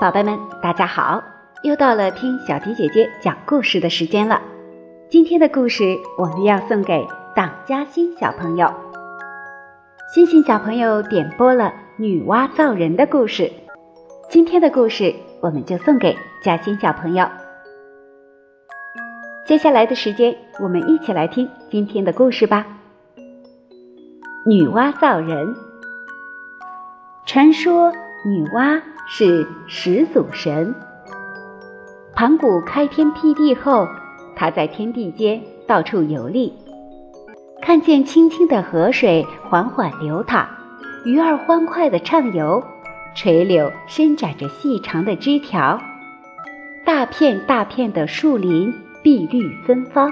宝贝们，大家好！又到了听小迪姐姐讲故事的时间了。今天的故事我们要送给党嘉欣小朋友。星星小朋友点播了女娲造人的故事，今天的故事我们就送给嘉欣小朋友。接下来的时间，我们一起来听今天的故事吧。女娲造人，传说女娲是始祖神。盘古开天辟地后，他在天地间到处游历，看见清清的河水缓缓流淌，鱼儿欢快地畅游，垂柳伸展着细长的枝条，大片大片的树林碧绿芬芳，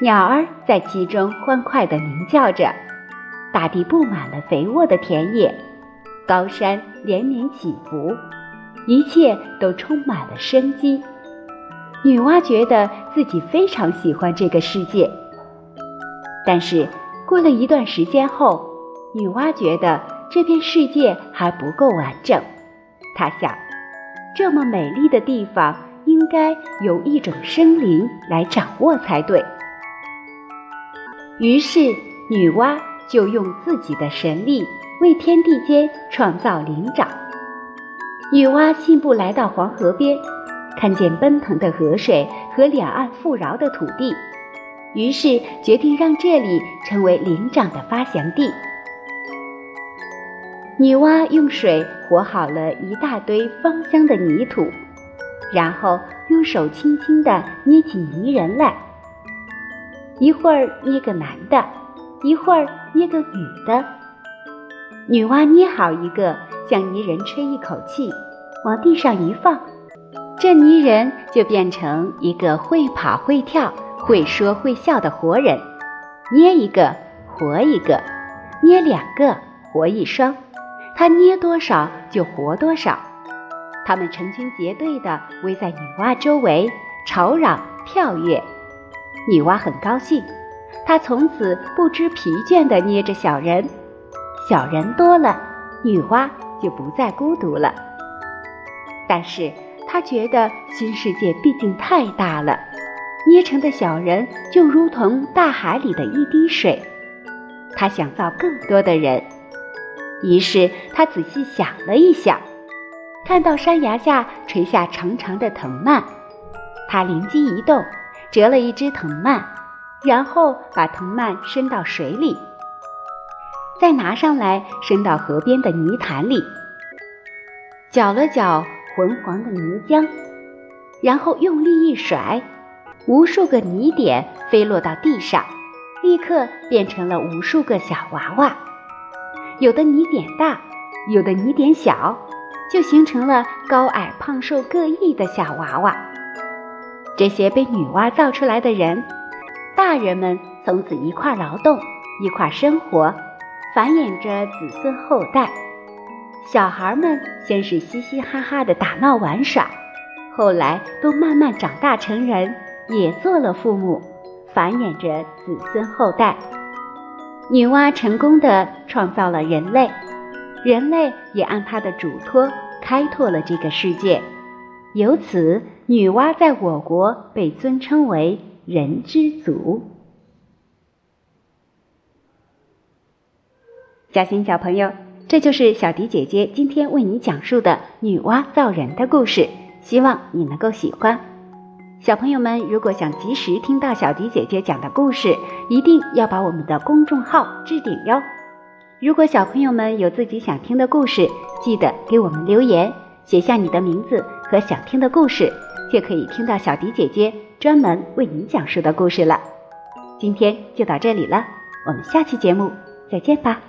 鸟儿在其中欢快地鸣叫着，大地布满了肥沃的田野，高山连绵起伏，一切都充满了生机。女娲觉得自己非常喜欢这个世界，但是过了一段时间后，女娲觉得这片世界还不够完整。她想，这么美丽的地方应该由一种生灵来掌握才对。于是，女娲就用自己的神力为天地间创造灵长。女娲信步来到黄河边。看见奔腾的河水和两岸富饶的土地，于是决定让这里成为灵长的发祥地。女娲用水和好了一大堆芳香的泥土，然后用手轻轻地捏起泥人来，一会儿捏个男的，一会儿捏个女的。女娲捏好一个，向泥人吹一口气，往地上一放。这泥人就变成一个会跑会跳、会说会笑的活人，捏一个活一个，捏两个活一双，他捏多少就活多少。他们成群结队地围在女娲周围，吵嚷跳跃。女娲很高兴，她从此不知疲倦地捏着小人，小人多了，女娲就不再孤独了。但是。她觉得新世界毕竟太大了，捏成的小人就如同大海里的一滴水。她想造更多的人，于是她仔细想了一想，看到山崖下垂下长长的藤蔓，他灵机一动，折了一只藤蔓，然后把藤蔓伸到水里，再拿上来伸到河边的泥潭里，搅了搅。浑黄的泥浆，然后用力一甩，无数个泥点飞落到地上，立刻变成了无数个小娃娃。有的泥点大，有的泥点小，就形成了高矮胖瘦各异的小娃娃。这些被女娲造出来的人，大人们从此一块劳动，一块生活，繁衍着子孙后代。小孩们先是嘻嘻哈哈的打闹玩耍，后来都慢慢长大成人，也做了父母，繁衍着子孙后代。女娲成功的创造了人类，人类也按他的嘱托开拓了这个世界，由此女娲在我国被尊称为人之祖。嘉欣小朋友。这就是小迪姐姐今天为你讲述的女娲造人的故事，希望你能够喜欢。小朋友们，如果想及时听到小迪姐姐讲的故事，一定要把我们的公众号置顶哟。如果小朋友们有自己想听的故事，记得给我们留言，写下你的名字和想听的故事，就可以听到小迪姐姐专门为你讲述的故事了。今天就到这里了，我们下期节目再见吧。